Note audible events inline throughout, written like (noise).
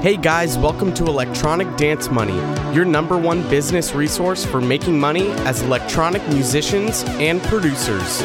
Hey guys, welcome to Electronic Dance Money, your number one business resource for making money as electronic musicians and producers.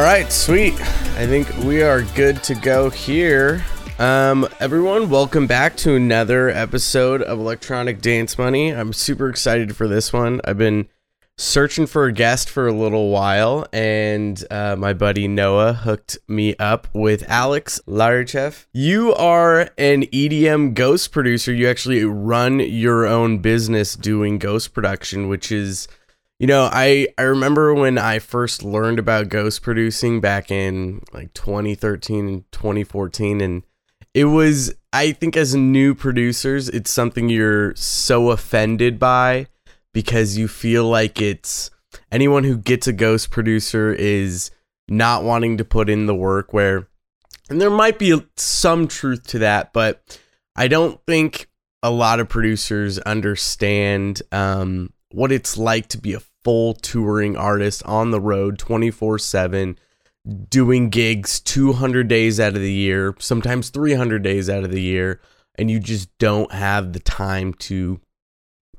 All right, sweet. I think we are good to go here. Um, everyone, welcome back to another episode of Electronic Dance Money. I'm super excited for this one. I've been searching for a guest for a little while, and uh, my buddy Noah hooked me up with Alex Larichev. You are an EDM ghost producer. You actually run your own business doing ghost production, which is you know, I I remember when I first learned about ghost producing back in like 2013 and 2014 and it was I think as new producers, it's something you're so offended by because you feel like it's anyone who gets a ghost producer is not wanting to put in the work where and there might be some truth to that, but I don't think a lot of producers understand um, what it's like to be a full touring artist on the road 24 7, doing gigs 200 days out of the year, sometimes 300 days out of the year, and you just don't have the time to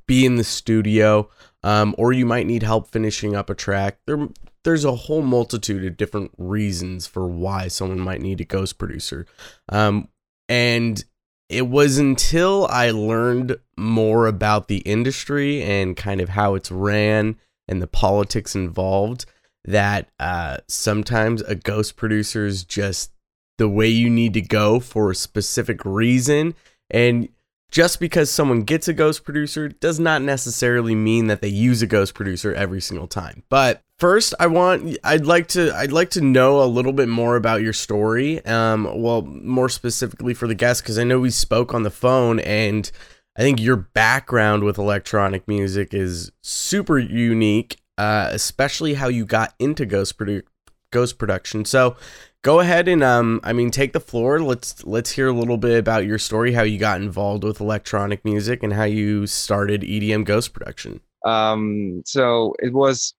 be in the studio. Um, or you might need help finishing up a track. There, there's a whole multitude of different reasons for why someone might need a ghost producer. Um, and it was until I learned more about the industry and kind of how it's ran and the politics involved that uh, sometimes a ghost producer is just the way you need to go for a specific reason. And just because someone gets a ghost producer does not necessarily mean that they use a ghost producer every single time. But first, I want I'd like to I'd like to know a little bit more about your story. Um, well, more specifically for the guest, because I know we spoke on the phone and I think your background with electronic music is super unique, uh, especially how you got into ghost produ- ghost production. So, go ahead and um, I mean, take the floor. Let's let's hear a little bit about your story, how you got involved with electronic music, and how you started EDM ghost production. Um, so it was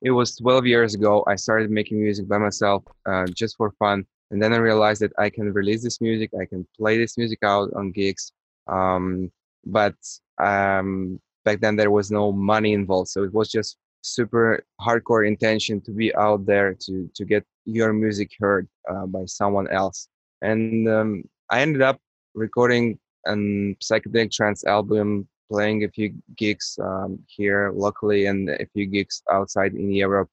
it was 12 years ago. I started making music by myself, uh, just for fun, and then I realized that I can release this music, I can play this music out on gigs um, but um, back then there was no money involved, so it was just super hardcore intention to be out there to to get your music heard uh, by someone else. And um, I ended up recording a psychedelic trance album, playing a few gigs um, here locally and a few gigs outside in Europe.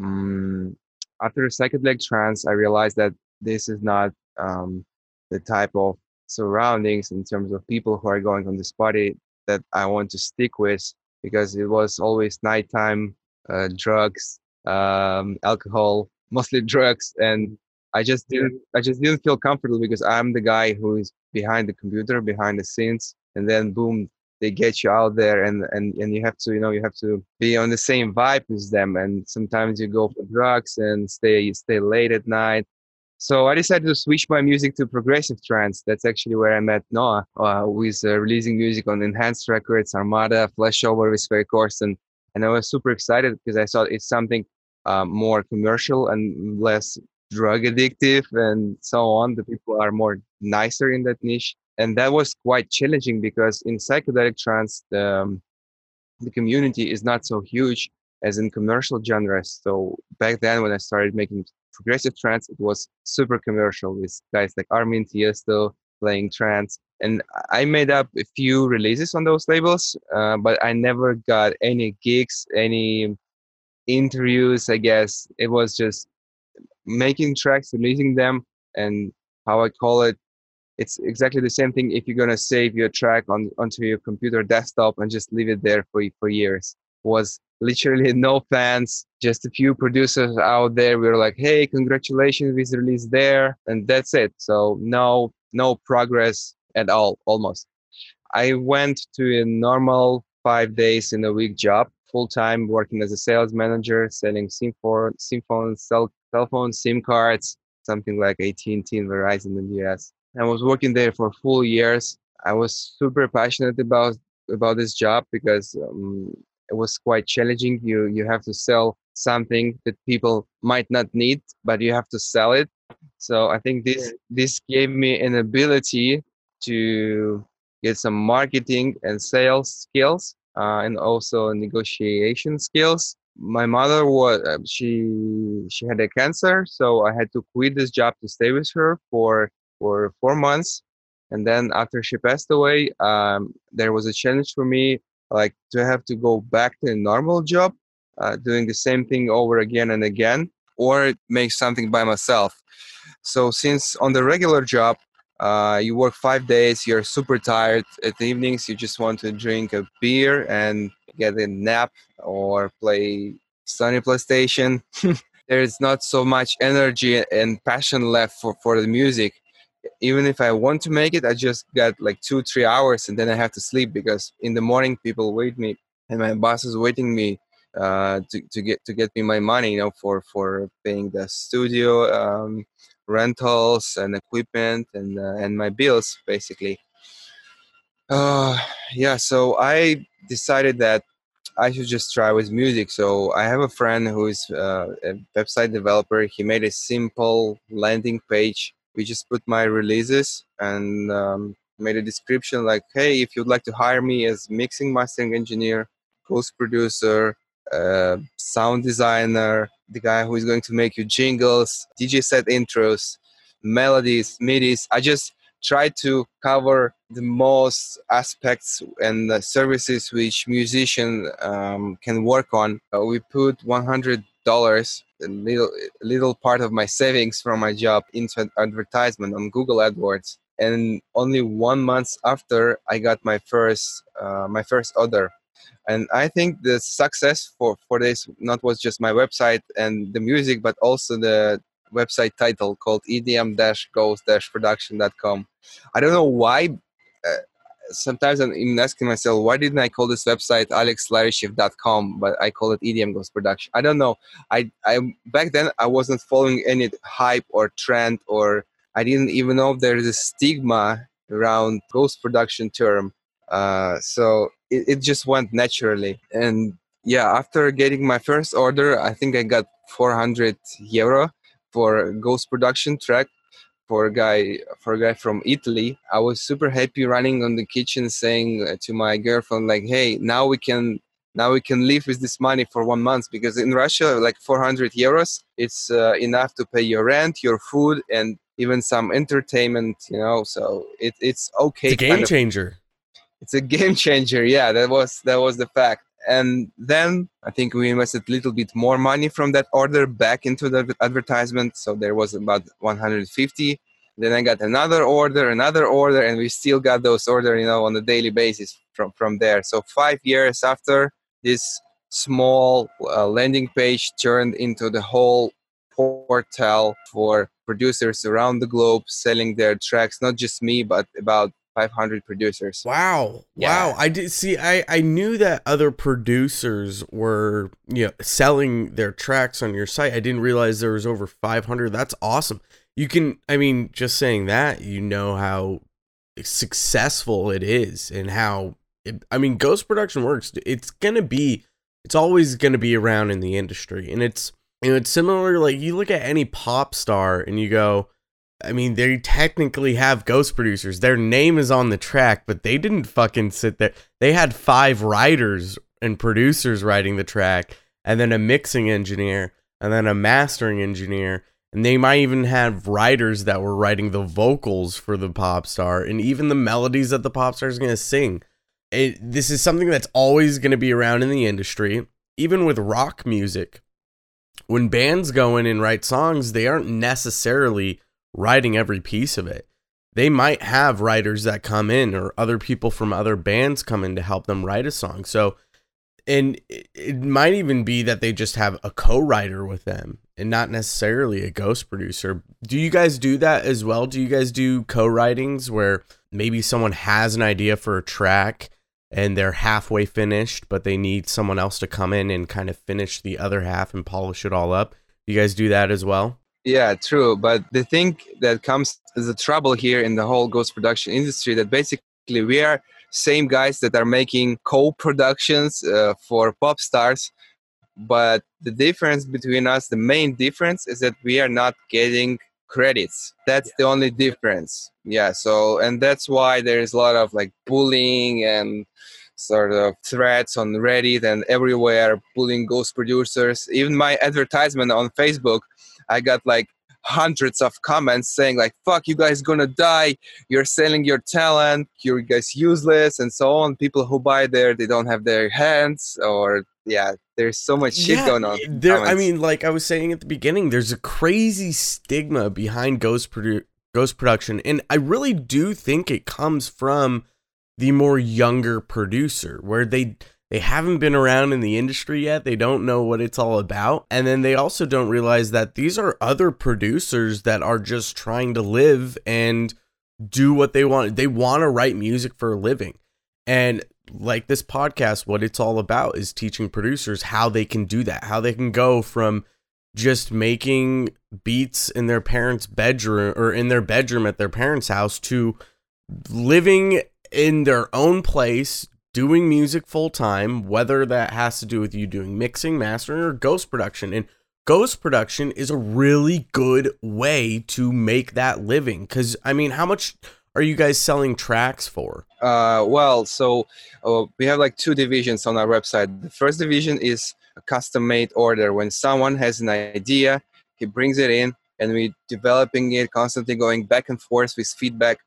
Um, after psychedelic trance, I realized that this is not um, the type of surroundings in terms of people who are going on this party that I want to stick with because it was always nighttime, uh, drugs, um, alcohol, (laughs) mostly drugs, and I just didn't I just didn't feel comfortable because I'm the guy who is behind the computer, behind the scenes, and then boom, they get you out there and and and you have to you know you have to be on the same vibe with them and sometimes you go for drugs and stay stay late at night so I decided to switch my music to progressive trance. That's actually where I met Noah, uh, who is uh, releasing music on Enhanced Records, Armada, Flashover with Ferry Corsten. And I was super excited because I thought it's something um, more commercial and less drug addictive and so on. The people are more nicer in that niche. And that was quite challenging because in psychedelic trance, the, um, the community is not so huge as in commercial genres. So back then when I started making progressive trance, it was super commercial with guys like Armin Tiesto playing trance. And I made up a few releases on those labels, uh, but I never got any gigs, any interviews. I guess it was just making tracks, releasing them, and how I call it. It's exactly the same thing if you're gonna save your track on onto your computer desktop and just leave it there for for years. Was literally no fans, just a few producers out there. We were like, hey, congratulations, we released there, and that's it. So no, no progress at all, almost. I went to a normal five days in a week job full time working as a sales manager, selling SIM phone, SIM phones, cell, cell phones, SIM cards, something like AT&T and Verizon in the US. I was working there for full years. I was super passionate about about this job because um, it was quite challenging. You you have to sell something that people might not need, but you have to sell it. So I think this this gave me an ability to get some marketing and sales skills uh, and also negotiation skills. My mother was uh, she she had a cancer, so I had to quit this job to stay with her for for four months. And then after she passed away, um, there was a challenge for me, like to have to go back to a normal job, uh, doing the same thing over again and again, or make something by myself. So since on the regular job, uh, you work five days, you're super tired. At the evenings, you just want to drink a beer and get a nap or play Sony PlayStation. (laughs) There's not so much energy and passion left for, for the music. Even if I want to make it, I just got like two, three hours and then I have to sleep because in the morning people wait me and my boss is waiting me uh, to, to get to get me my money, you know, for for paying the studio um, rentals and equipment and uh, and my bills basically. Uh, yeah, so I decided that I should just try with music. So I have a friend who is uh, a website developer. He made a simple landing page. We just put my releases and um, made a description like, "Hey, if you'd like to hire me as mixing mastering engineer, post producer, uh, sound designer, the guy who is going to make you jingles, DJ set intros, melodies, midis. I just try to cover the most aspects and services which musician um, can work on. Uh, we put 100 dollars, a little little part of my savings from my job into advertisement on Google AdWords. And only one month after, I got my first uh, my first order and i think the success for for this not was just my website and the music but also the website title called edm-ghost-production.com i don't know why uh, sometimes i'm asking myself why didn't i call this website alexlarishev.com but i call it edm ghost production? I don't know. I i back then i wasn't following any hype or trend or i didn't even know there's a stigma around ghost production term. Uh, so it, it just went naturally. And yeah, after getting my first order, I think I got 400 euro for Ghost production track for a guy for a guy from Italy. I was super happy running on the kitchen saying to my girlfriend like, "Hey, now we can now we can live with this money for one month because in Russia, like 400 euros, it's uh, enough to pay your rent, your food, and even some entertainment. You know, so it, it's okay. It's a game changer it's a game (laughs) changer. Yeah, that was that was the fact. And then I think we invested a little bit more money from that order back into the advertisement. So there was about 150. Then I got another order, another order, and we still got those orders, you know, on a daily basis from from there. So five years after this small uh, landing page turned into the whole portal for producers around the globe selling their tracks, not just me, but about 500 producers. Wow. Yeah. Wow. I did see I I knew that other producers were, you know, selling their tracks on your site. I didn't realize there was over 500. That's awesome. You can I mean, just saying that, you know how successful it is and how it, I mean, Ghost Production works. It's going to be it's always going to be around in the industry. And it's you know, it's similar like you look at any pop star and you go, I mean, they technically have ghost producers. Their name is on the track, but they didn't fucking sit there. They had five writers and producers writing the track, and then a mixing engineer, and then a mastering engineer. And they might even have writers that were writing the vocals for the pop star and even the melodies that the pop star is going to sing. It, this is something that's always going to be around in the industry, even with rock music. When bands go in and write songs, they aren't necessarily writing every piece of it. They might have writers that come in or other people from other bands come in to help them write a song. So, and it might even be that they just have a co-writer with them and not necessarily a ghost producer. Do you guys do that as well? Do you guys do co-writings where maybe someone has an idea for a track and they're halfway finished, but they need someone else to come in and kind of finish the other half and polish it all up. Do you guys do that as well? Yeah, true. But the thing that comes as a trouble here in the whole ghost production industry that basically we are same guys that are making co-productions uh, for pop stars but the difference between us the main difference is that we are not getting credits that's yeah. the only difference yeah so and that's why there's a lot of like bullying and sort of threats on reddit and everywhere bullying ghost producers even my advertisement on facebook i got like hundreds of comments saying like fuck you guys gonna die. You're selling your talent. You guys useless and so on. People who buy there they don't have their hands or yeah there's so much shit yeah, going on. Eh, there i mean like i was saying at the beginning there's a crazy stigma behind ghost produ- ghost production and i really do think it comes from the more younger producer where they they haven't been around in the industry yet. They don't know what it's all about. And then they also don't realize that these are other producers that are just trying to live and do what they want. They want to write music for a living. And like this podcast, what it's all about is teaching producers how they can do that, how they can go from just making beats in their parents' bedroom or in their bedroom at their parents' house to living in their own place, doing music full time, whether that has to do with you doing mixing, mastering, or ghost production. And ghost production is a really good way to make that living. Because, I mean, how much are you guys selling tracks for? Uh, well, so uh, we have like two divisions on our website. The first division is a custom made order. When someone has an idea, he brings it in, and we developing it, constantly going back and forth with feedback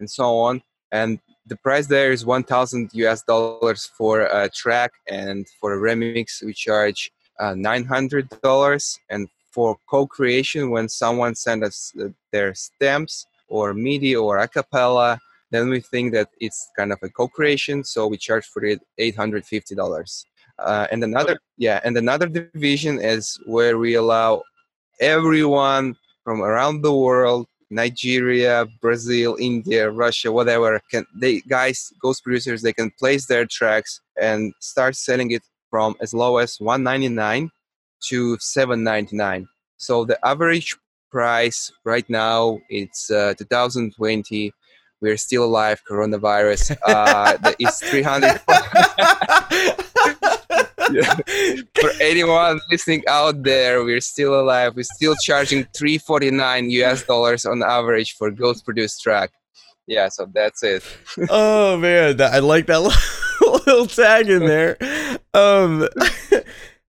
and so on. And the price there is 1000 us dollars for a track and for a remix we charge uh, $900 and for co-creation when someone sends us their stems or midi or a cappella then we think that it's kind of a co-creation so we charge for it $850 uh, and another yeah and another division is where we allow everyone from around the world Nigeria, Brazil, India, Russia, whatever, can they guys, ghost producers, they can place their tracks and start selling it from as low as 199 to 799. So the average price right now it's uh, 2020 we're still alive coronavirus uh it's 300 (laughs) For anyone listening out there, we're still alive. We're still charging 349 US dollars on average for ghost produced track. Yeah, so that's it. (laughs) oh man, I like that (laughs) little tag in there. Um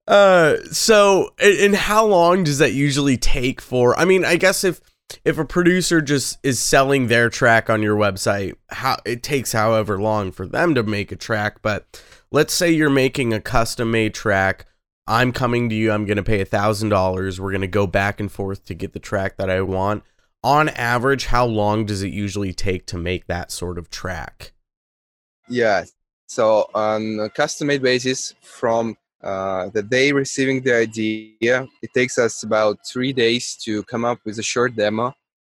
uh so and how long does that usually take for? I mean, I guess if if a producer just is selling their track on your website, how it takes however long for them to make a track, but let's say you're making a custom made track. I'm coming to you. I'm to pay a $1,000. We're going to go back and forth to get the track that I want. On average, how long does it usually take to make that sort of track? Yeah. So, on a custom made basis, from uh, the day receiving the idea, it takes us about three days to come up with a short demo.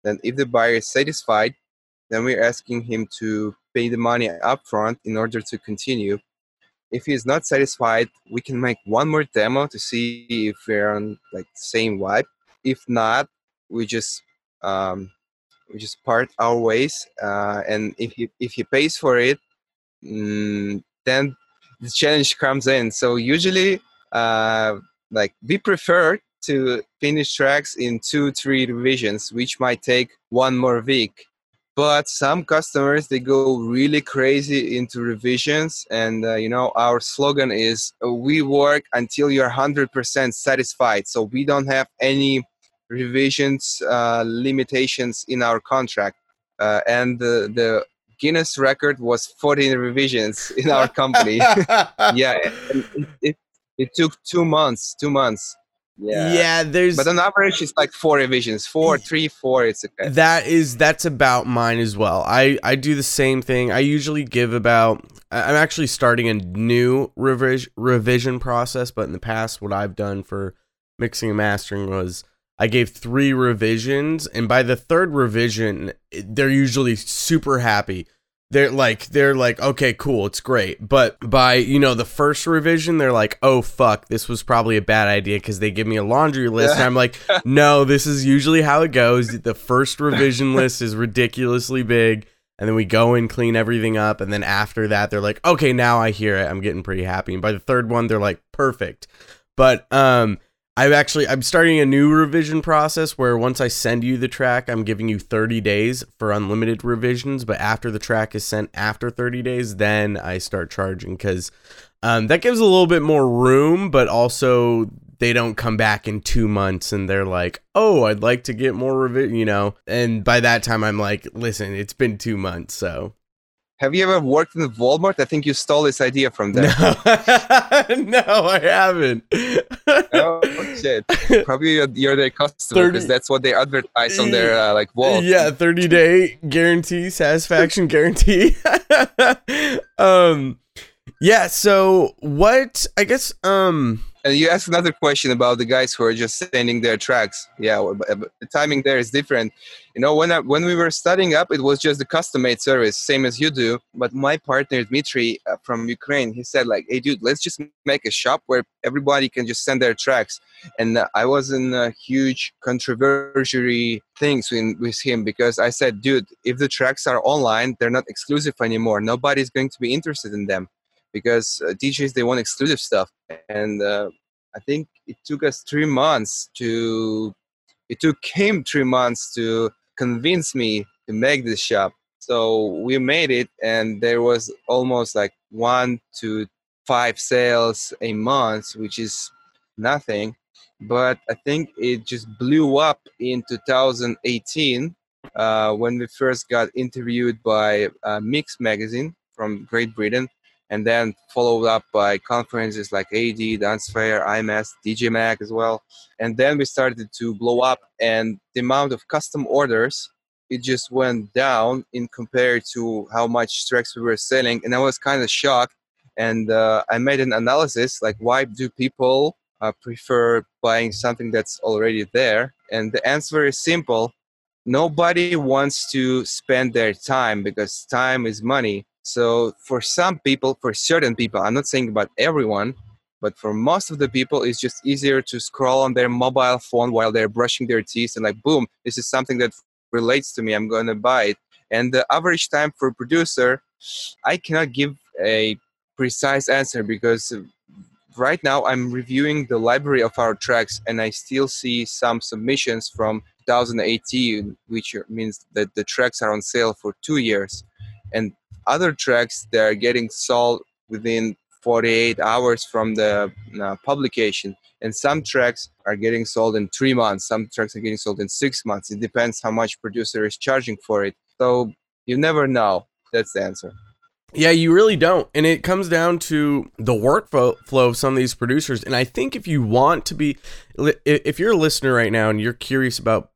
Then, if the buyer is satisfied, then we're asking him to pay the money upfront in order to continue if he is not satisfied we can make one more demo to see if we're on like same vibe if not we just um, we just part our ways uh, and if he if he pays for it mm, then the challenge comes in. So usually uh, like we prefer to finish tracks in two three revisions which might take one more week. But some customers they go really crazy into revisions and uh, you know our slogan is uh, we work until you're 100% satisfied. So we don't have any revisions uh, limitations in our contract. Uh, and the, the guinness record was 14 revisions in our company (laughs) yeah it, it, it took two months two months yeah. Yeah, there's But on average it's like four revisions. Four, three, four, it's okay. That is that's about mine as well. I I do the same thing. I usually give about I'm actually starting a new revision revision process, but in the past what I've done for mixing and mastering was I gave 3 revisions and by the third revision they're usually super happy. they're like they're like okay cool it's great. But by you know the first revision they're like oh fuck this was probably a bad idea because they give me a laundry list and i'm like (laughs) no this is usually how it goes. The first revision list is ridiculously big and then we go and clean everything up and then after that they're like okay now i hear it. I'm getting pretty happy. And by the third one they're like perfect. But um I've actually I'm starting a new revision process where once I send you the track, I'm giving you 30 days for unlimited revisions. But after the track is sent after 30 days, then I start charging because um, that gives a little bit more room, but also they don't come back in two months and they're like, oh, I'd like to get more revision, you know. And by that time, I'm like, listen, it's been two months, so have you ever worked in Walmart? I think you stole this idea from them. No, (laughs) no I haven't. oh shit! Probably you're, you're their customer because that's what they advertise on their uh, like wall. Yeah, thirty day guarantee, satisfaction guarantee. (laughs) um, yeah. So what? I guess um and you asked another question about the guys who are just sending their tracks. Yeah, the timing there is different. You know, when I, when we were starting up, it was just the custom made service, same as you do. But my partner Dmitry uh, from Ukraine, he said like, "Hey, dude, let's just make a shop where everybody can just send their tracks." And uh, I was in a huge controversy things with, with him because I said, "Dude, if the tracks are online, they're not exclusive anymore. Nobody's going to be interested in them." Because uh, DJs they want exclusive stuff, and uh, I think it took us three months to. It took him three months to convince me to make this shop. So we made it, and there was almost like one to five sales a month, which is nothing. But I think it just blew up in 2018 uh, when we first got interviewed by uh, Mix Magazine from Great Britain and then followed up by conferences like AD, Dance Fair, IMS, DJ Mag as well. And then we started to blow up, and the amount of custom orders it just went down in compared to how much tracks we were selling, and I was kind of shocked. And uh, I made an analysis like, why do people uh, prefer buying something that's already there? And the answer is simple nobody wants to spend their time because time is money so for some people, for certain people, I'm not saying about everyone, but for most of the people, it's just easier to scroll on their mobile phone while they're brushing their teeth and like, boom, this is something that relates to me. I'm going to buy it. And the average time for producer, I cannot give a precise answer because uh, right now I'm reviewing the library of our tracks and I still see some submissions from 2018, which means that the tracks are on sale for two years. And other tracks that are getting sold within 48 hours from the uh, publication. And some tracks are getting sold in three months some tracks are getting sold in six months. It depends how much producer is charging for it. So you never know. That's the answer. Yeah, you really don't. And it comes down to the workflow of some of these producers. And I think if you want to be, if you're a listener right now and you're curious about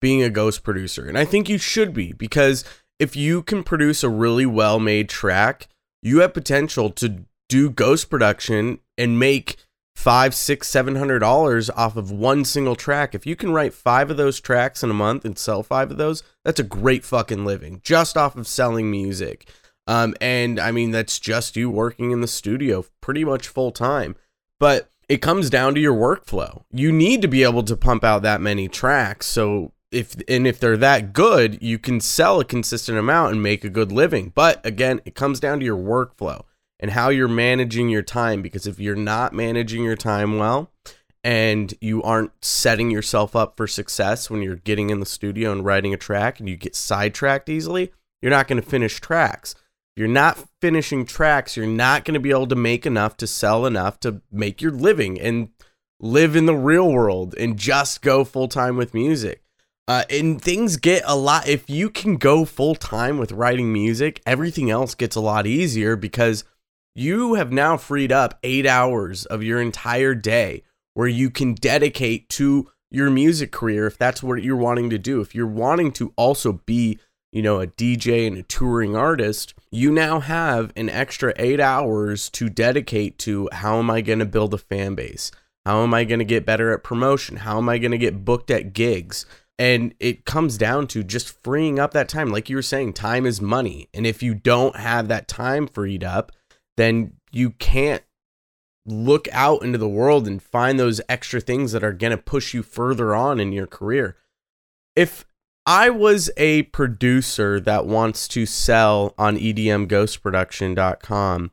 being a ghost producer, and I think you should be because if you can produce a really well made track, you have potential to do ghost production and make five, six, seven hundred dollars off of one single track. If you can write five of those tracks in a month and sell five of those, that's a great fucking living just off of selling music. Um, and I mean that's just you working in the studio pretty much full time. But it comes down to your workflow. You need to be able to pump out that many tracks so if and if they're that good, you can sell a consistent amount and make a good living. But again, it comes down to your workflow and how you're managing your time because if you're not managing your time well and you aren't setting yourself up for success when you're getting in the studio and writing a track and you get sidetracked easily, you're not going to finish tracks. You're not finishing tracks, you're not going to be able to make enough to sell enough to make your living and live in the real world and just go full time with music. Uh, and things get a lot if you can go full time with writing music everything else gets a lot easier because you have now freed up eight hours of your entire day where you can dedicate to your music career if that's what you're wanting to do. If you're wanting to also be you know a dj and a touring artist you now have an extra eight hours to dedicate to how am i going to build a fan base? How am i going to get better at promotion? How am i going to get booked at gigs And it comes down to just freeing up that time. Like you were saying, time is money. And if you don't have that time freed up, then you can't look out into the world and find those extra things that are going to push you further on in your career. If I was a producer that wants to sell on edmghostproduction.com,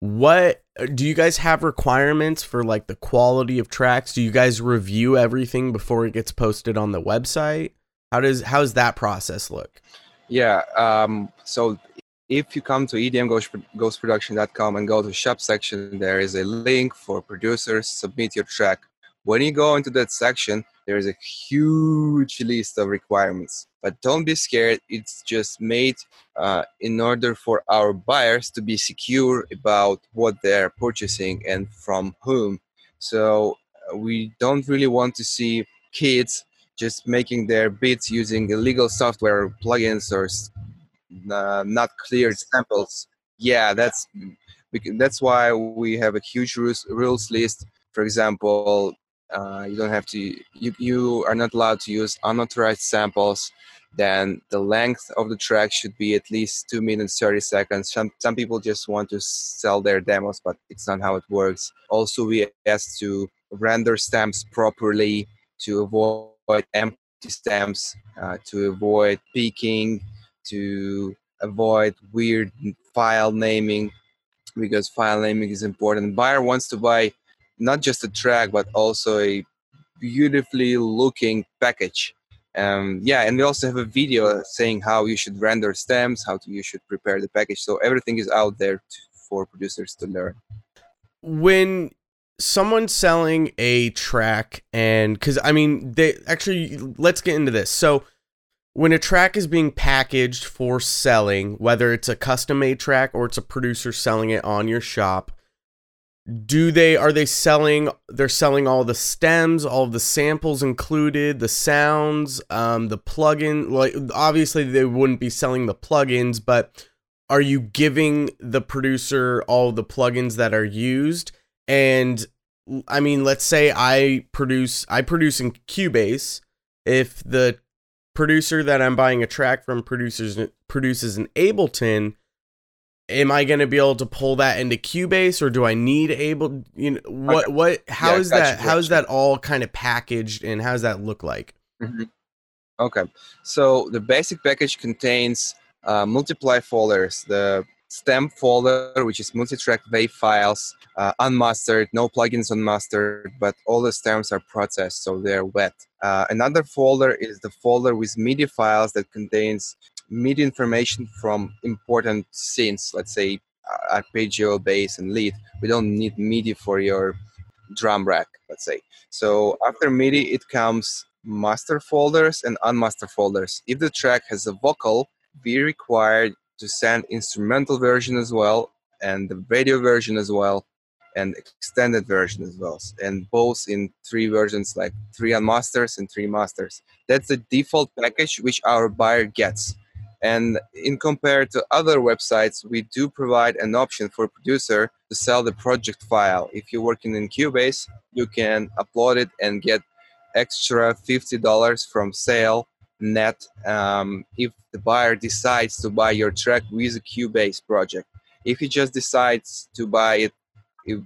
what do you guys have requirements for like the quality of tracks? Do you guys review everything before it gets posted on the website? How does how's that process look? Yeah, um, so if you come to edmghostproduction.com and go to shop section, there is a link for producers submit your track. When you go into that section, there is a huge list of requirements. But don't be scared, it's just made uh, in order for our buyers to be secure about what they're purchasing and from whom. So uh, we don't really want to see kids just making their beats using illegal software plugins or uh, not cleared samples. Yeah, that's that's why we have a huge rules, rules list. For example, uh, you don't have to you, you are not allowed to use unauthorized samples then the length of the track should be at least 2 minutes 30 seconds. Some, some people just want to sell their demos but it's not how it works. Also we ask to render stems properly to avoid empty stems uh, to avoid peaking to avoid weird file naming because file naming is important. Buyer wants to buy not just a track but also a beautifully looking package. Um, yeah and we also have a video saying how you should render stems how to, you should prepare the package. So everything is out there to, for producers to learn. When someone's selling a track and because i mean they actually let's get into this. So when a track is being packaged for selling whether it's a custom made track or it's a producer selling it on your shop do they are they selling they're selling all the stems all the samples included the sounds um the plugin like obviously they wouldn't be selling the plugins but are you giving the producer all the plugins that are used? And i mean let's say i produce i produce in cubase. If the producer that i'm buying a track from produces produces in ableton am I going to be able to pull that into Cubase or do I need able you know what okay. what how yeah, is that how is that all kind of packaged and how does that look like? Mm-hmm. Okay. So the basic package contains uh, multiply folders, the stem folder which is multi-track wave files, uh, unmastered, no plugins unmastered, but all the stems are processed so they're wet. Uh, another folder is the folder with MIDI files that contains MIDI information from important scenes, let's say uh, arpeggio, bass, and lead. We don't need MIDI for your drum rack, let's say. So after MIDI, it comes master folders and unmaster folders. If the track has a vocal, we require to send instrumental version as well and the radio version as well and extended version as well and both in three versions like three unmasters and three masters that's the default package which our buyer gets and in compared to other websites, we do provide an option for producer to sell the project file. If you're working in Cubase, you can upload it and get extra $50 from sale net um, if the buyer decides to buy your track with a Cubase project. If he just decides to buy it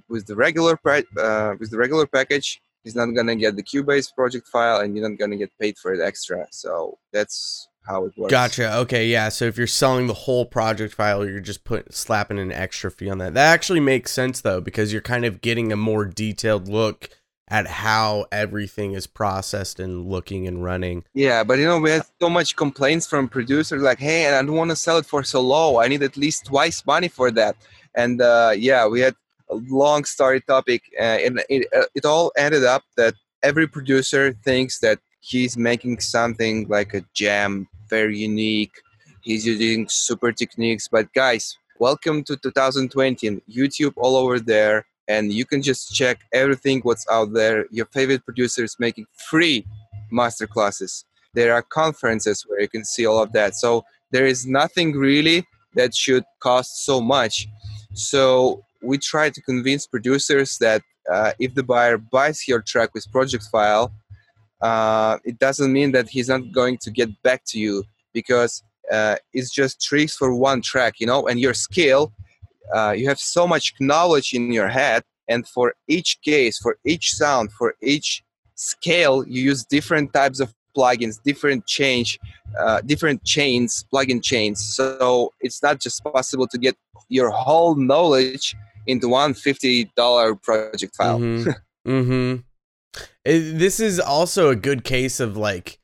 with the regular uh, with the regular package, he's not gonna get the Cubase project file, and you're not gonna get paid for it extra. So that's how it works. Gotcha. Okay, yeah. So if you're selling the whole project file, you're just put slapping an extra fee on that. That actually makes sense though, because you're kind of getting a more detailed look at how everything is processed and looking and running. Yeah, but you know, we had so much complaints from producers like, "Hey, I don't want to sell it for so low. I need at least twice money for that." And uh, yeah, we had a long story topic, uh, and it, uh, it all ended up that every producer thinks that he's making something like a jam very unique. He's using super techniques. But guys welcome to 2020 and youtube all over there. And you can just check everything what's out there. Your favorite producer is making free master classes there are conferences where you can see all of that. So there is nothing really that should cost so much. So we try to convince producers that uh, if the buyer buys your track with project file uh, it doesn't mean that he's not going to get back to you because uh, it's just tricks for one track, you know, and your skill, uh, you have so much knowledge in your head, and for each case, for each sound, for each scale, you use different types of plugins, different change, uh, different chains, plugin chains. So it's not just possible to get your whole knowledge into one fifty dollar project file. Mm-hmm. (laughs) mm-hmm. It, this is also a good case of like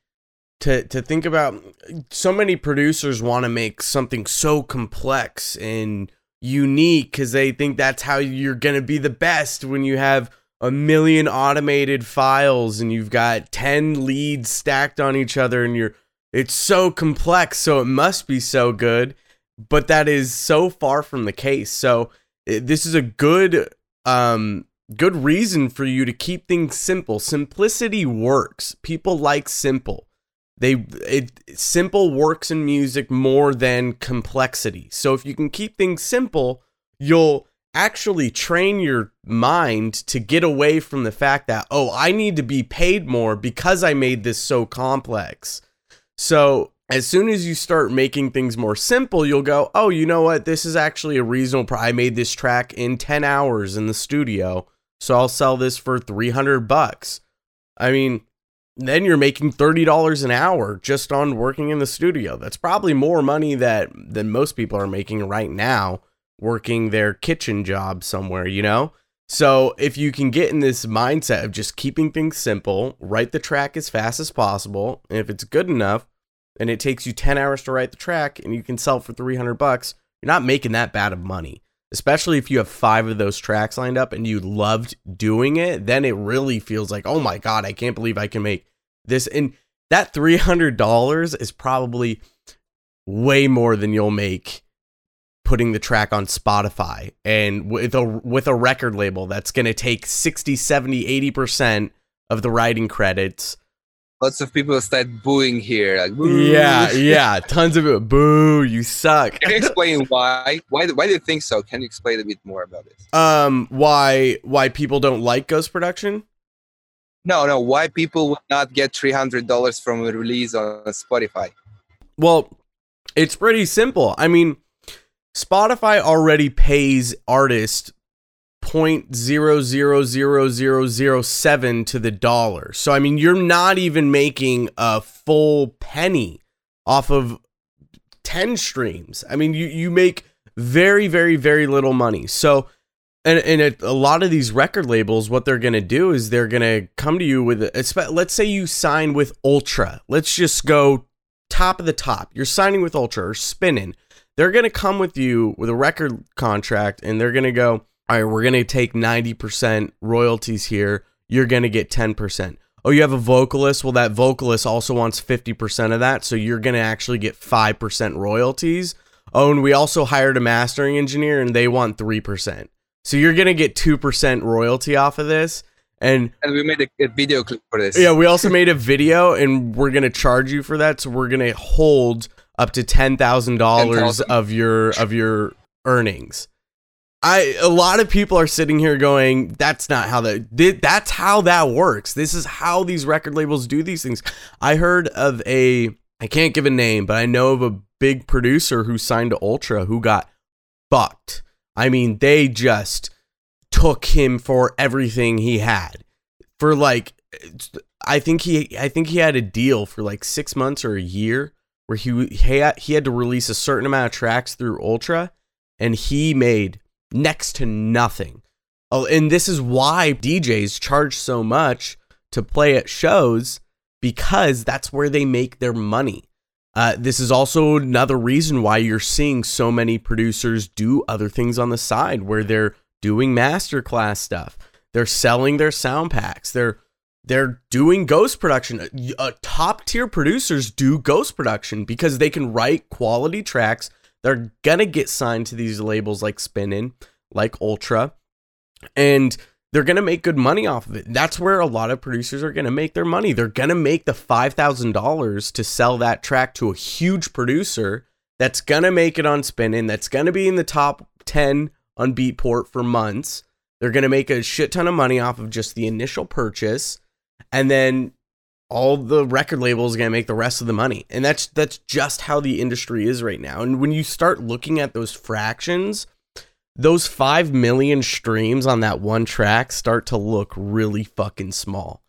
to to think about. So many producers want to make something so complex and unique because they think that's how you're gonna be the best when you have a million automated files and you've got 10 leads stacked on each other and you're it's so complex so it must be so good but that is so far from the case so this is a good um good reason for you to keep things simple simplicity works people like simple they it simple works in music more than complexity so if you can keep things simple you'll actually train your mind to get away from the fact that, oh, I need to be paid more because I made this so complex. So as soon as you start making things more simple, you'll go, oh, you know what? This is actually a reasonable. I made this track in 10 hours in the studio. So I'll sell this for 300 bucks. I mean, then you're making $30 an hour just on working in the studio. That's probably more money that than most people are making right now working their kitchen job somewhere, you know? So if you can get in this mindset of just keeping things simple, write the track as fast as possible, and if it's good enough and it takes you 10 hours to write the track and you can sell for 300 bucks, you're not making that bad of money. Especially if you have 5 of those tracks lined up and you loved doing it, then it really feels like, "Oh my god, I can't believe I can make this." And that $300 is probably way more than you'll make putting the track on Spotify and with a with a record label that's going to take 60, 70, 80% of the writing credits. Lots of people start booing here. Like, Boo. Yeah, yeah, tons of it. Boo, you suck. Can you explain why? Why why do you think so? Can you explain a bit more about it? Um why why people don't like Ghost Production? No, no, why people would not get $300 from a release on Spotify? Well, it's pretty simple. I mean, Spotify already pays artists zero zero zero zero zero seven to the dollar. So I mean, you're not even making a full penny off of ten streams. I mean, you you make very very very little money. So. And, and a, a lot of these record labels, what they're gonna do is they're gonna come to you with, a, let's say you sign with Ultra. Let's just go top of the top. You're signing with Ultra or Spinnin' they're going to come with you with a record contract and they're going to go, all right, we're going to take 90% royalties here. You're going to get 10%. Oh, you have a vocalist? Well, that vocalist also wants 50% of that. So you're going to actually get 5% royalties. Oh, and we also hired a mastering engineer and they want 3%. So you're going to get 2% royalty off of this. And, and we made a, a, video clip for this. Yeah, we also made a video and we're going to charge you for that. So we're going to hold up to ten thousand dollars of your of your earnings. I a lot of people are sitting here going, "That's not how that. That's how that works. This is how these record labels do these things." I heard of a, I can't give a name, but I know of a big producer who signed to Ultra who got fucked. I mean, they just took him for everything he had for like I think he I think he had a deal for like 6 months or a year where he he had, he had to release a certain amount of tracks through Ultra, and he made next to nothing. Oh, and this is why DJs charge so much to play at shows because that's where they make their money. Uh, this is also another reason why you're seeing so many producers do other things on the side where they're doing masterclass stuff. They're selling their sound packs. They're they're doing ghost production. Uh, uh, top tier producers do ghost production because they can write quality tracks. They're gonna get signed to these labels like Spinnin', like Ultra, and they're gonna make good money off of it. That's where a lot of producers are gonna make their money. They're gonna make the five thousand dollars to sell that track to a huge producer that's gonna make it on Spinnin', that's gonna be in the top ten on Beatport for months. They're gonna make a shit ton of money off of just the initial purchase and then all the record labels are going to make the rest of the money. And that's that's just how the industry is right now. And when you start looking at those fractions, those 5 million streams on that one track start to look really fucking small.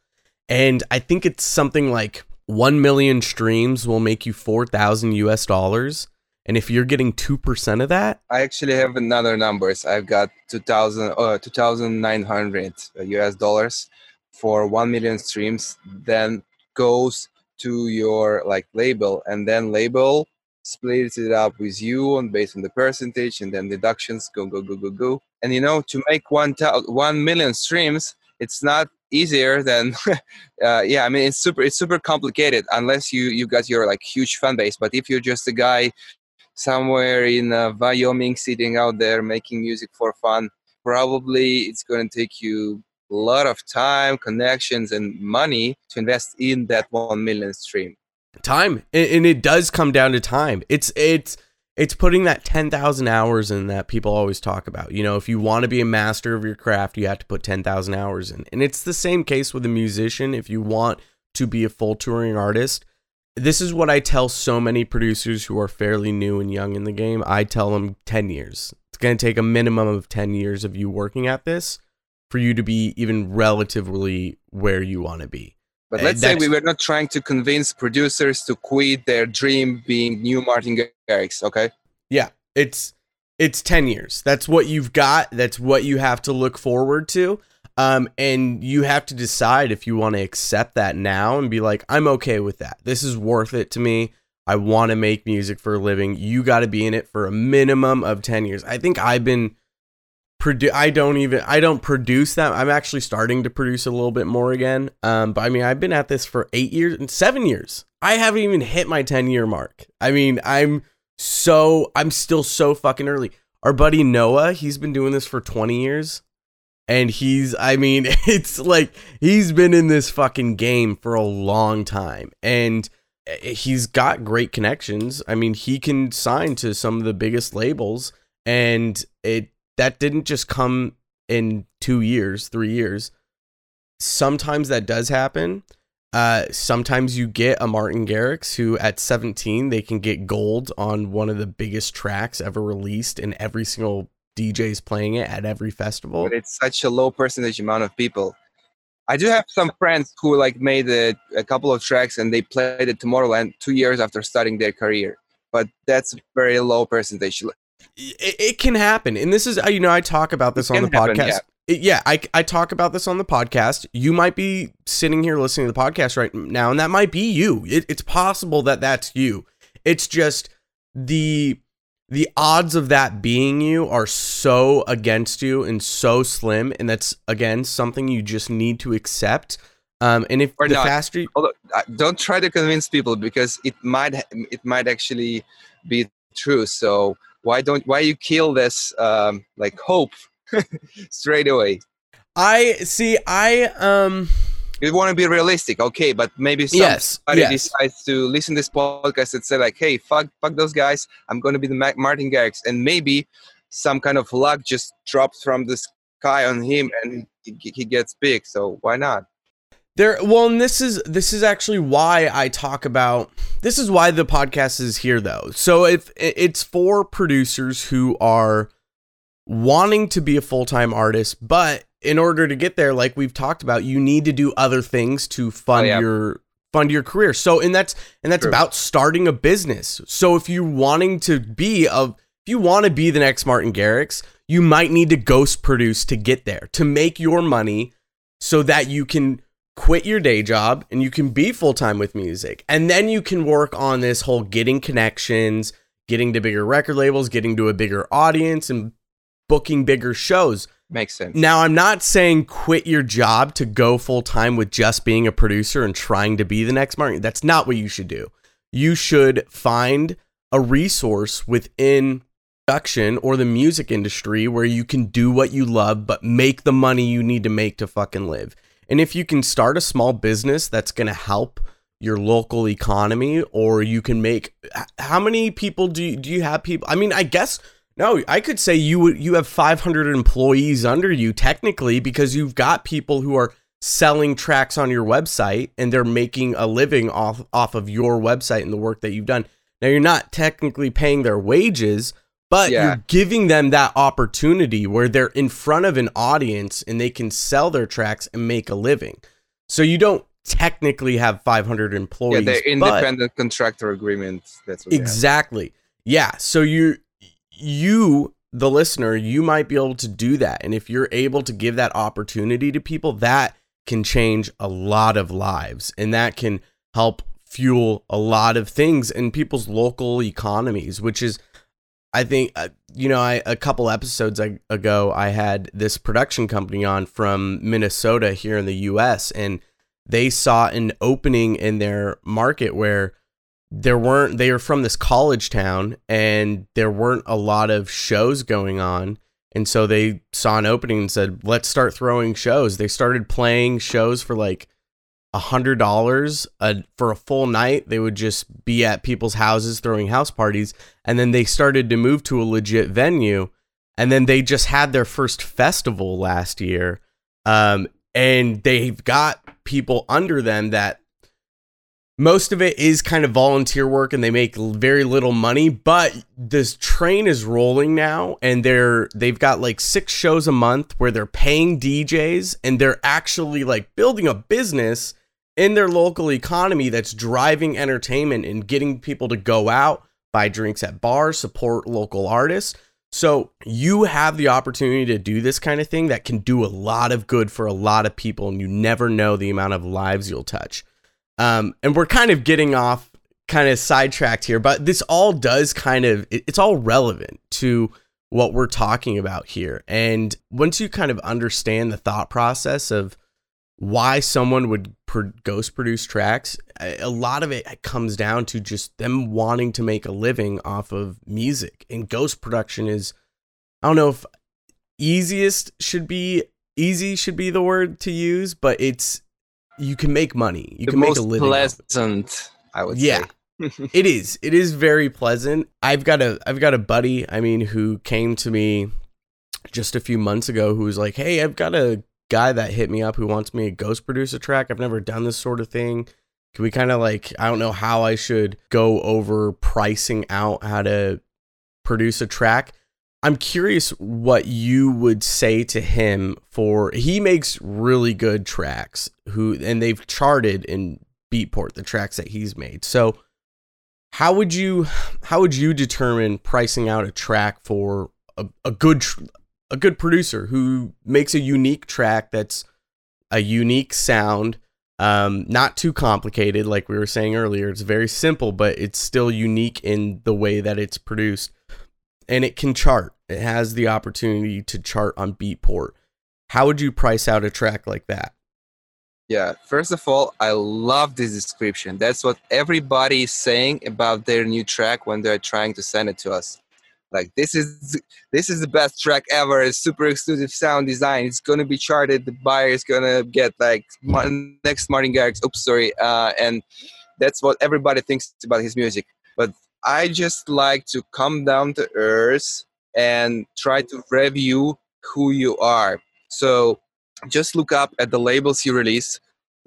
And I think it's something like 1 million streams will make you 4,000 US dollars. And if you're getting 2% of that, I actually have another numbers. I've got 2000 uh, 2900 US dollars for 1 million streams then goes to your like label and then label splits it up with you and based on the percentage and then deductions go go go go go. And you know to make one, ta- 1 million streams it's not easier than (laughs) uh, yeah i mean it's super it's super complicated unless you you got your like huge fan base. But if you're just a guy somewhere in uh, wyoming sitting out there making music for fun probably it's going to take you lot of time connections and money to invest in that 1 million stream time and, it does come down to time it's it's it's putting that 10,000 hours in that people always talk about. You know, if you want to be a master of your craft, you have to put 10,000 hours in. And it's the same case with a musician. If you want to be a full touring artist, this is what I tell so many producers who are fairly new and young in the game. I tell them 10 years. It's going to take a minimum of 10 years of you working at this for you to be even relatively where you want to be. But let's say we were not trying to convince producers to quit their dream being new Martin Garrix, okay? Yeah, it's it's 10 years. That's what you've got. That's what you have to look forward to. Um, and you have to decide if you want to accept that now and be like, I'm okay with that. This is worth it to me. I want to make music for a living. You got to be in it for a minimum of 10 years. I think I've been I don't even I don't produce that. I'm actually starting to produce a little bit more again. Um, but I mean, I've been at this for eight years and seven years. I haven't even hit my 10 year mark. I mean, I'm so I'm still so fucking early. Our buddy Noah, he's been doing this for 20 years. And he's, I mean, (laughs) it's like he's been in this fucking game for a long time. And eh, he's got great connections. I mean, he can sign to some of the biggest labels. And it that didn't just come in two years, three years. Sometimes that does happen. Uh, sometimes you get a Martin Garrix who at 17 they can get gold on one of the biggest tracks ever released, and every single DJ is playing it at every festival. But it's such a low percentage amount of people. I do have some friends who like made a, a couple of tracks and they played it Tomorrowland two years after starting their career, but that's very low percentage it, it, can happen. And this is uh, you know i talk about this on the happen, podcast. yeah. Yeah I, I talk about this on the podcast. You might be sitting here listening to the podcast right now and that might be you. It, it's possible that that's you. It's just the the odds of that being you are so against you and so slim and that's again something you just need to accept. Um, and if or the not. faster you- Although, don't try to convince people because it might it might actually be true. So why don't why you kill this um, like hope (laughs) straight away? I see. I um. You want to be realistic, okay? But maybe somebody yes, yes. decides to listen to this podcast and say like, "Hey, fuck, fuck those guys. I'm going to be the Martin Garrix," and maybe some kind of luck just drops from the sky on him, and he, he gets big. So why not? There well, and this is this is actually why I talk about this is why the podcast is here though. So if it's for producers who are wanting to be a full-time artist, but in order to get there like we've talked about, you need to do other things to fund oh, yeah. your fund your career. So and that's and that's True. about starting a business. So if you're wanting to be of if you want to be the next Martin Garrix, you might need to ghost produce to get there, to make your money so that you can quit your day job and you can be full time with music. And then you can work on this whole getting connections, getting to bigger record labels, getting to a bigger audience, and booking bigger shows. Makes sense. Now, I'm not saying quit your job to go full time with just being a producer and trying to be the next Martin. That's not what you should do. You should find a resource within production or the music industry where you can do what you love but make the money you need to make to fucking live. And if you can start a small business that's going to help your local economy or you can make how many people do you, do you have people I mean I guess no I could say you you have 500 employees under you technically because you've got people who are selling tracks on your website and they're making a living off off of your website and the work that you've done. Now you're not technically paying their wages, but Yeah. you're giving them that opportunity where they're in front of an audience and they can sell their tracks and make a living. So you don't technically have 500 Yeah, employees, they're but independent contractor agreements. That's what exactly. Yeah, so you you the listener, you might be able to do that. And if you're able to give that opportunity to people, that can change a lot of lives and that can help fuel a lot of things in people's local economies, which is I think uh, you know, I a couple episodes ago I had this production company on from Minnesota here in the US and they saw an opening in their market where there weren't they were from this college town and there weren't a lot of shows going on. And so they saw an opening and said let's start throwing shows. They started playing shows for like hundred dollars for a full night they would just be at people's houses throwing house parties and then they started to move to a legit venue and then they just had their first festival last year um, and they've got people under them that most of it is kind of volunteer work and they make very little money but this train is rolling now and they're they've got like six shows a month where they're paying DJs and they're actually like building a business in their local economy that's driving entertainment and getting people to go out buy drinks at bars support local artists so you have the opportunity to do this kind of thing that can do a lot of good for a lot of people and you never know the amount of lives you'll touch um, and we're kind of getting off kind of sidetracked here, but this all does kind of it's all relevant to what we're talking about here. And once you kind of understand the thought process of why someone would pro- ghost produce tracks, a lot of it comes down to just them wanting to make a living off of music. And ghost production is, I don't know if easiest should be easy should be the word to use, but it's you can make money. You the can make a living. pleasant, I would Yeah. say. (laughs) It is. It is very pleasant. I've got a I've got a buddy, I mean, who came to me just a few months ago who was like, "Hey, I've got a guy that hit me up who wants me to ghost produce a track. I've never done this sort of thing. Can we kind of like I don't know how I should go over pricing out how to produce a track. I'm curious what you would say to him for he makes really good tracks who and they've charted in Beatport the tracks that he's made. So how would you how would you determine pricing out a track for a, a good a good producer who makes a unique track that's a unique sound um not too complicated like we were saying earlier. It's very simple but it's still unique in the way that it's produced. And it can chart. It has the opportunity to chart on beatport. How would you price out a track like that? Yeah, first of all, I love this description. That's what everybody is saying about their new track when they're trying to send it to us. Like this is this is the best track ever. It's super exclusive sound design. It's gonna be charted. The buyer is gonna get like next Martin Garrix. Oops, sorry. Uh, and that's what everybody thinks about his music. But I just like to come down to earth and try to review who you are. So just look up at the labels you release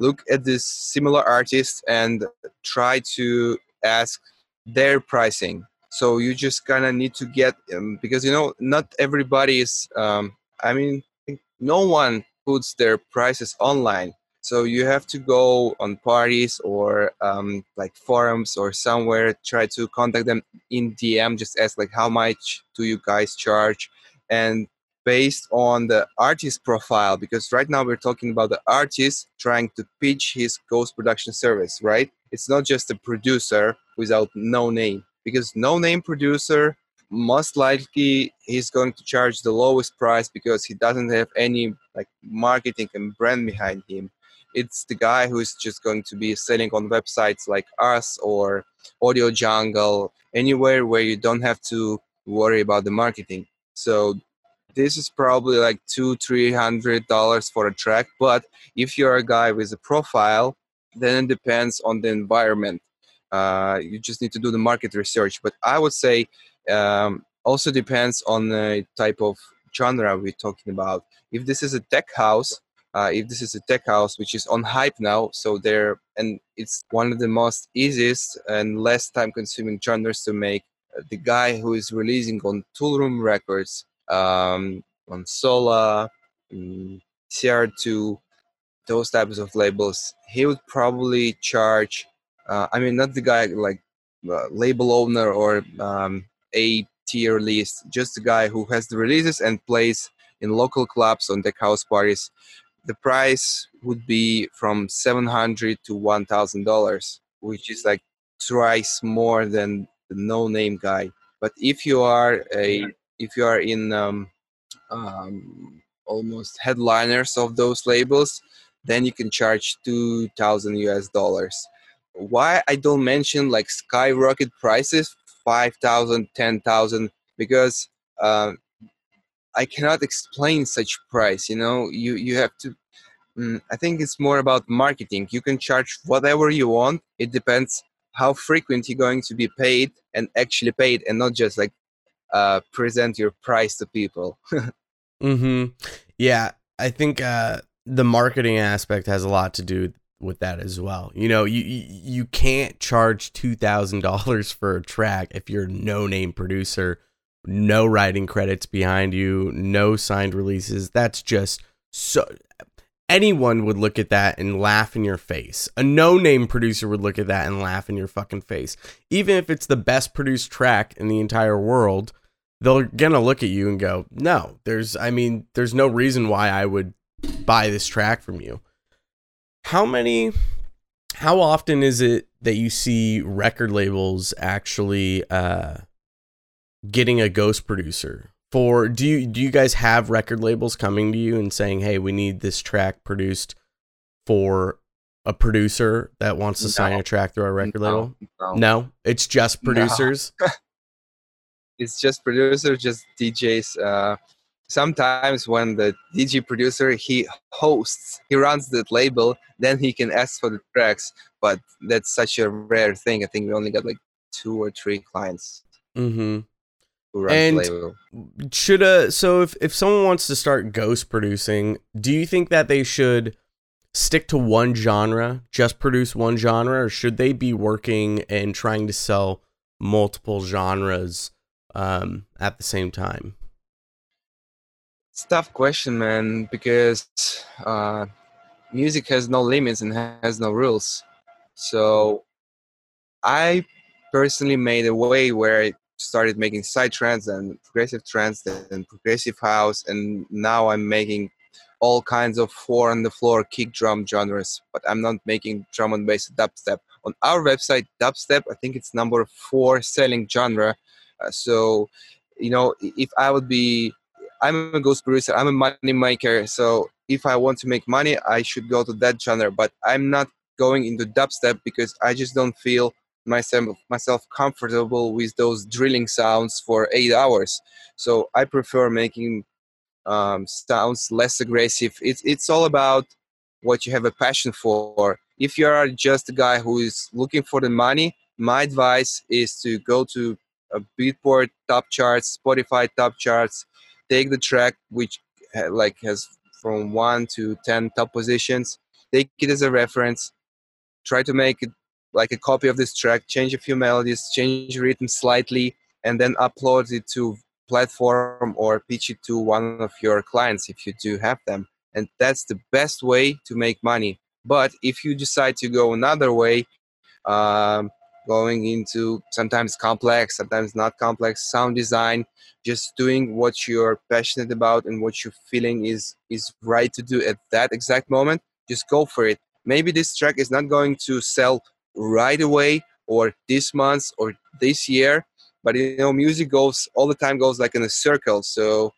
look at this similar artists and try to ask their pricing so you just kind of need to get um, because you know not everybody is um, i mean no one puts their prices online. So you have to go on parties or um, like forums or somewhere try to contact them in dm just ask like how much do you guys charge? And based on the artist profile because right now we're talking about the artist trying to pitch his ghost production service right? It's not just a producer without no name because no name producer most likely he's going to charge the lowest price because he doesn't have any like marketing and brand behind him. It's the guy who's just going to be selling on websites like us or audio jungle anywhere where you don't have to worry about the marketing. So this is probably like two three hundred dollars for a track but if you're a guy with a profile then it depends on the environment uh, you just need to do the market research. But i would say um, also depends on the type of genre we're talking about. If this is a tech house uh, if this is a tech house which is on hype now so they're and it's one of the most easiest and less time consuming genres to make uh, the guy who is releasing on toolroom records um, on sola um, cr2 those types of labels he would probably charge uh, i mean not the guy like uh, label owner or um, a tier list just the guy who has the releases and plays in local clubs on tech house parties. The price would be from 700 to 1000 dollars which is like twice more than the no name guy. But if you are a if you are in um, um, almost headliners of those labels then you can charge 2000 us dollars why i don't mention like skyrocket prices 5000 10000 because uh, I cannot explain such price. You know, you you have to. Mm, I think it's more about marketing. You can charge whatever you want. It depends how frequent you're going to be paid and actually paid, and not just like uh, present your price to people. (laughs) hmm Yeah, I think uh, the marketing aspect has a lot to do with that as well. You know, you you can't charge two thousand dollars (laughs) for a track if you're no name producer no writing credits behind you, no signed releases. That's just so anyone would look at that and laugh in your face. A no-name producer would look at that and laugh in your fucking face. Even if it's the best produced track in the entire world, they're to look at you and go, "No, there's I mean, there's no reason why I would buy this track from you." How many how often is it that you see record labels actually uh getting a ghost producer for do you do you guys have record labels coming to you and saying hey we need this track produced for a producer that wants to no. sign a track through our record no, label no. no. it's just producers (laughs) it's just producers just djs uh sometimes when the dj producer he hosts he runs that label then he can ask for the tracks but that's such a rare thing. I think we only got like two or three clients mm-hmm. and should a so if if someone wants to start ghost producing, do you think that they should stick to one genre, just produce one genre, or should they be working and trying to sell multiple genres um, at the same time? It's tough question, man, because uh, music has no limits and has no rules. So I personally made a way where I started making psytrance and progressive trance and progressive house and now i'm making all kinds of four on the floor kick drum genres but i'm not making drum and bass dubstep on our website dubstep i think it's number four selling genre uh, so you know if i would be i'm a ghost producer i'm a money maker so if i want to make money i should go to that genre but i'm not going into dubstep because i just don't feel myself myself comfortable with those drilling sounds for eight hours. So I prefer making um, sounds less aggressive. It's it's all about what you have a passion for. If you are just a guy who is looking for the money, my advice is to go to a Beatport top charts, Spotify top charts, take the track which like has from one to ten top positions, take it as a reference, try to make it like a copy of this track, change a few melodies, change rhythm slightly, and then upload it to platform or pitch it to one of your clients if you do have them. And that's the best way to make money. But if you decide to go another way, um, going into sometimes complex, sometimes not complex sound design, just doing what you're passionate about and what you're feeling is is right to do at that exact moment, just go for it. Maybe this track is not going to sell right away or this month or this year but you know music goes all the time goes like in a circle so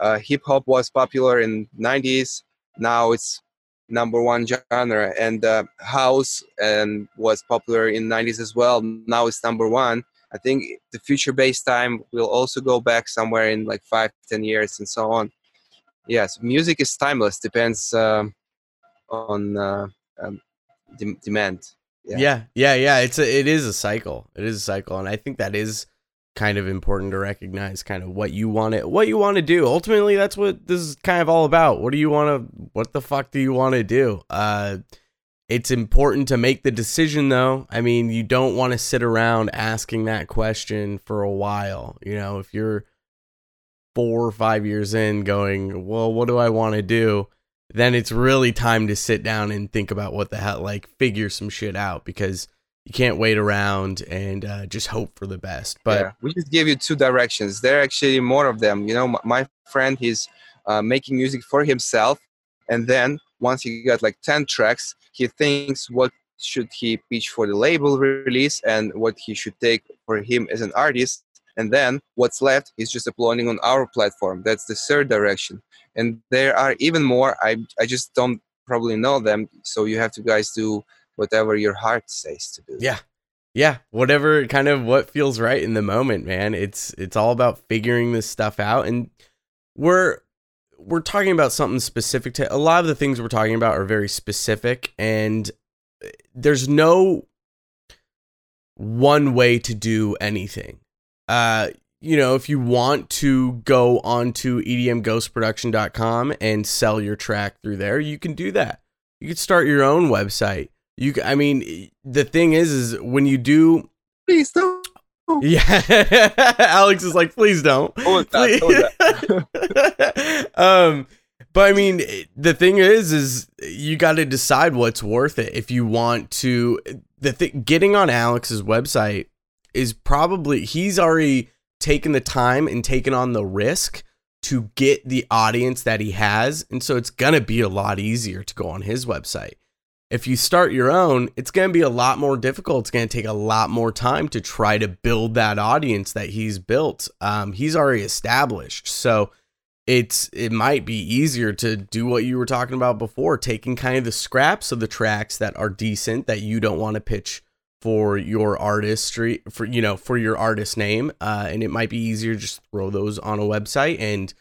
uh, hip hop was popular in 90s now it's number one genre and uh, house and was popular in 90s as well now it's number one i think the future bass time will also go back somewhere in like five ten years and so on yes music is timeless depends um, on uh, um, de- demand yeah. yeah, yeah, yeah. It's a, it is a cycle. It is a cycle, and I think that is kind of important to recognize kind of what you want to what you want to do. Ultimately, that's what this is kind of all about. What do you want to what the fuck do you want to do? Uh it's important to make the decision though. I mean, you don't want to sit around asking that question for a while. You know, if you're 4 or 5 years in going, "Well, what do I want to do?" then it's really time to sit down and think about what the hell like figure some shit out because you can't wait around and uh, just hope for the best. But yeah, we just give you two directions. There are actually more of them. You know, my, my friend he's uh, making music for himself, and then once he got like ten tracks, he thinks what should he pitch for the label release and what he should take for him as an artist. And then what's left is just uploading on our platform. That's the third direction. And there are even more. I I just don't probably know them. So you have to guys do whatever your heart says to do. Yeah. Yeah, whatever kind of what feels right in the moment, man. It's it's all about figuring this stuff out and we're we're talking about something specific to a lot of the things we're talking about are very specific and eh, there's no one way to do anything. Uh you know, if you want to go onto edmghostproduction.com and sell your track through there, you can do that. You can start your own website. You, I mean, the thing is, is when you do, please don't. Yeah, (laughs) Alex is like, please don't. Please. (laughs) um, but I mean, the thing is, is you got to decide what's worth it. If you want to, the thing, getting on Alex's website is probably he's already taken the time and taken on the risk to get the audience that he has, and so it's gonna be a lot easier to go on his website if you start your own, it's going to be a lot more difficult. It's going to take a lot more time to try to build that audience that he's built. Um, he's already established, so it's it might be easier to do what you were talking about before, taking kind of the scraps of the tracks that are decent that you don't want to pitch for your artistry for you know for your artist name, uh, and it might be easier just throw those on a website and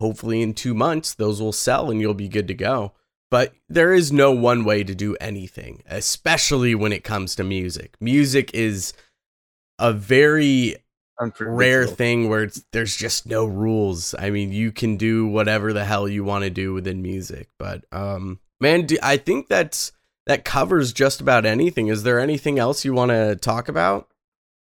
hopefully in two months those will sell and you'll be good to go. But there is no one way to do anything, especially when it comes to music. Music is a very rare thing where there's just no rules. I mean, you can do whatever the hell you want to do within music. But um, man, do, I think that's that covers just about anything. Is there anything else you want to talk about?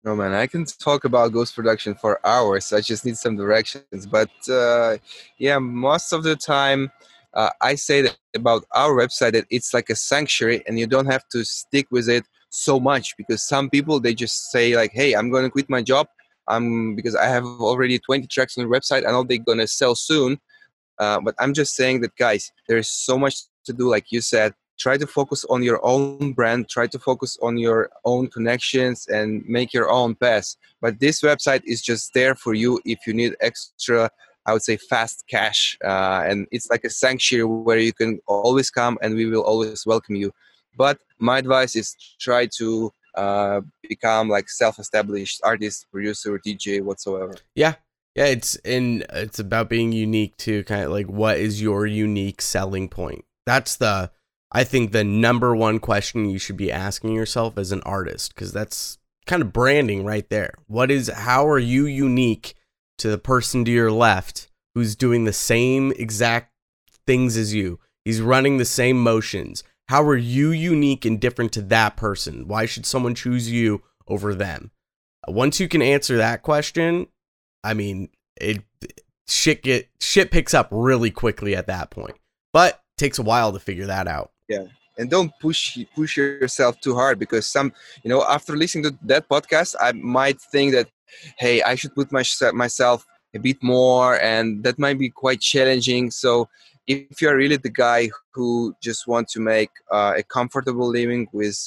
No man, I can talk about Ghost Production for hours. I just need some directions. But uh, yeah, most of the time uh, I say that about our website that it's like a sanctuary and you don't have to stick with it so much because some people they just say like, hey, I'm going to quit my job um, because I have already 20 tracks on the website. I know they're going to sell soon. Uh, but I'm just saying that guys, there's so much to do. Like you said, try to focus on your own brand try to focus on your own connections and make your own path but this website is just there for you if you need extra I would say fast cash, uh, and it's like a sanctuary where you can always come and we will always welcome you. But my advice is try to uh, become like self-established artist, producer, DJ, whatsoever. Yeah, yeah. It's and It's about being unique too. Kind of like what is your unique selling point? That's the. I think the number one question you should be asking yourself as an artist, because that's kind of branding right there. What is? How are you unique? To the person to your left who's doing the same exact things as you. He's running the same motions. How are you unique and different to that person? Why should someone choose you over them? Uh, once you can answer that question, I mean, it shit get shit picks up really quickly at that point. But takes a while to figure that out. Yeah. And don't push push yourself too hard because some, you know, after listening to that podcast, I might think that hey i should put my, myself a bit more and that might be quite challenging. So if you're really the guy who just want to make uh, a comfortable living with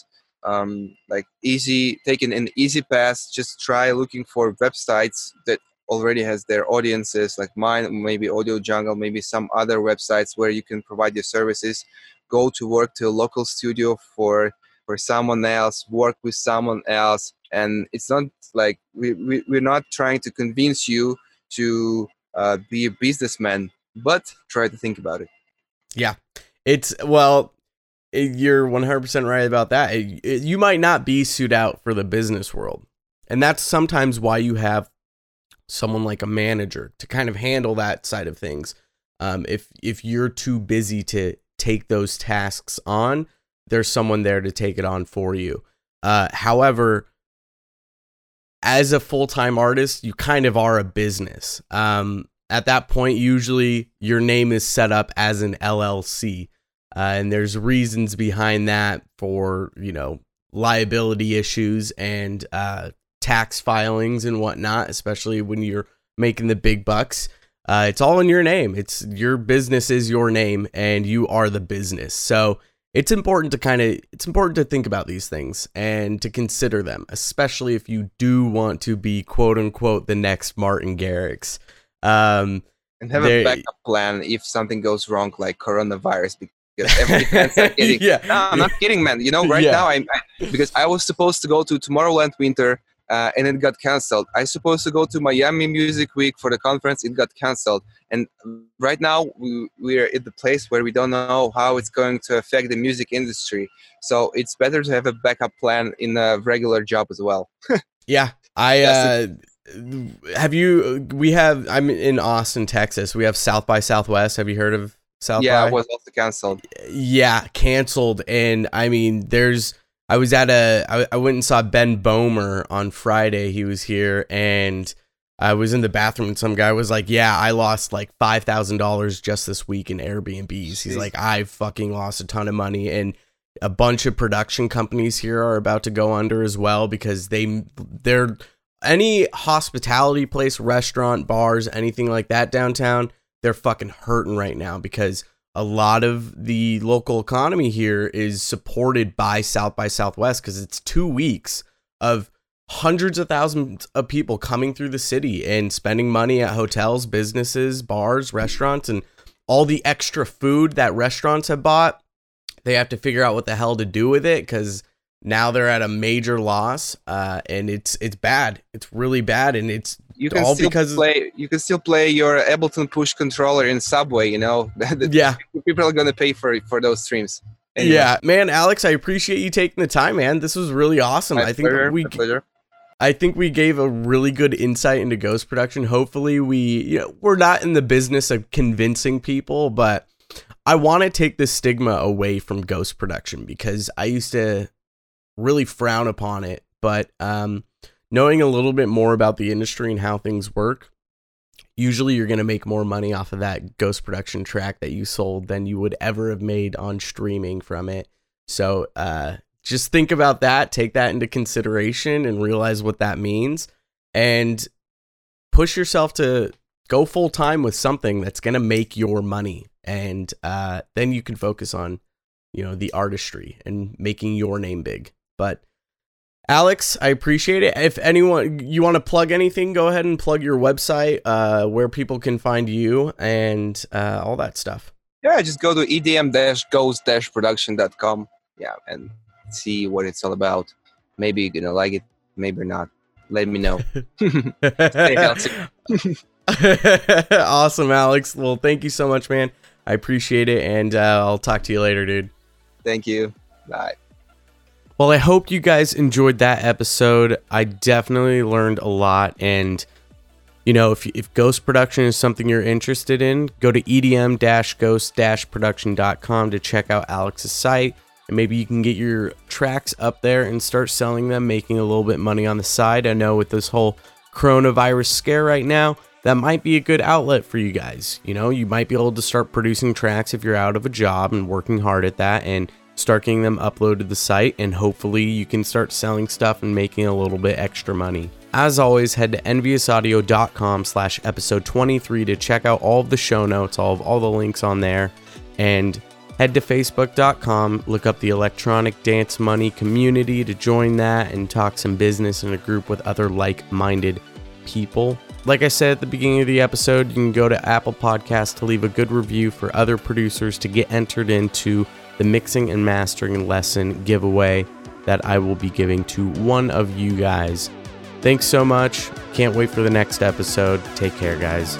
um, like easy taking an easy path just try looking for websites that already has their audiences like mine maybe audio jungle maybe some other websites where you can provide your services. Go to work to a local studio for for someone else work with someone else and it's not like we, we we're not trying to convince you to uh, be a businessman but try to think about it yeah it's well you're 100% right about that you might not be suited out for the business world and that's sometimes why you have someone like a manager to kind of handle that side of things. Um, if if you're too busy to take those tasks on, there's someone there to take it on for you. Uh, however, as a full time artist, you kind of are a business. Um, at that point, usually your name is set up as an LLC. Uh, and there's reasons behind that for, you know, liability issues and uh, tax filings and whatnot, especially when you're making the big bucks. Uh, it's all in your name. It's your business is your name, and you are the business. So it's important to kind of it's important to think about these things and to consider them, especially if you do want to be quote unquote the next Martin Garrix. Um, and have a backup plan if something goes wrong, like coronavirus, because every fans are kidding. yeah. No, I'm not kidding, man. You know, right yeah. now I'm I, because I was supposed to go to Tomorrowland Winter uh, and it got canceled. I supposed to go to Miami Music Week for the conference. It got canceled, and right now we we are at the place where we don't know how it's going to affect the music industry. So it's better to have a backup plan in a regular job as well. (laughs) yeah, I. Uh, have you? We have. I'm in Austin, Texas. We have South by Southwest. Have you heard of South? Yeah, by? it was also canceled. Yeah, canceled, and I mean, there's I was at a I, I went and saw Ben Böhmer on Friday. He was here and I was in the bathroom and some guy was like, "Yeah, I lost like five thousand dollars just this week in Airbnbs." He's like, "I fucking lost a ton of money," and a bunch of production companies here are about to go under as well because they they're any hospitality place, restaurant, bars, anything like that downtown, they're fucking hurting right now because a lot of the local economy here is supported by South by Southwest because it's two weeks of hundreds of thousands of people coming through the city and spending money at hotels, businesses, bars, restaurants, and all the extra food that restaurants have bought. They have to figure out what the hell to do with it because now they're at a major loss, uh, and it's it's bad. It's really bad, and it's you can all still because play. You can still play your Ableton Push controller in Subway. You know, (laughs) yeah, people are gonna pay for for those streams. Anyway. Yeah, man, Alex, I appreciate you taking the time, man. This was really awesome. My I think pleasure, we. I think we gave a really good insight into ghost production. Hopefully, we you know, we're not in the business of convincing people, but I want to take the stigma away from ghost production because I used to really frown upon it. But um, knowing a little bit more about the industry and how things work, usually you're going to make more money off of that ghost production track that you sold than you would ever have made on streaming from it. So uh, just think about that, take that into consideration, and realize what that means. And push yourself to go full time with something that's going to make your money. And uh, then you can focus on, you know, the artistry and making your name big. But Alex, I appreciate it. If anyone you want to plug anything, go ahead and plug your website, uh, where people can find you and uh, all that stuff. Yeah, just go to edm-ghost-production.com. Yeah, and see what it's all about. Maybe you're gonna like it, maybe not. Let me know. (laughs) (laughs) awesome, Alex. Well, thank you so much, man. I appreciate it, and uh, I'll talk to you later, dude. Thank you. Bye. Well, I hope you guys enjoyed that episode. I definitely learned a lot. And, you know, if, if ghost production is something you're interested in, go to edm ghost production.com to check out Alex's site. And maybe you can get your tracks up there and start selling them, making a little bit money on the side. I know with this whole coronavirus scare right now, that might be a good outlet for you guys. You know, you might be able to start producing tracks if you're out of a job and working hard at that. And start getting them uploaded to the site, and hopefully you can start selling stuff and making a little bit extra money. As always, head to enviousaudio.com slash episode 23 to check out all of the show notes, all of all the links on there, and head to facebook.com, look up the electronic dance money community to join that and talk some business in a group with other like-minded people. Like I said at the beginning of the episode, you can go to Apple Podcasts to leave a good review for other producers to get entered into the mixing and mastering lesson giveaway that I will be giving to one of you guys. Thanks so much. Can't wait for the next episode. Take care, guys.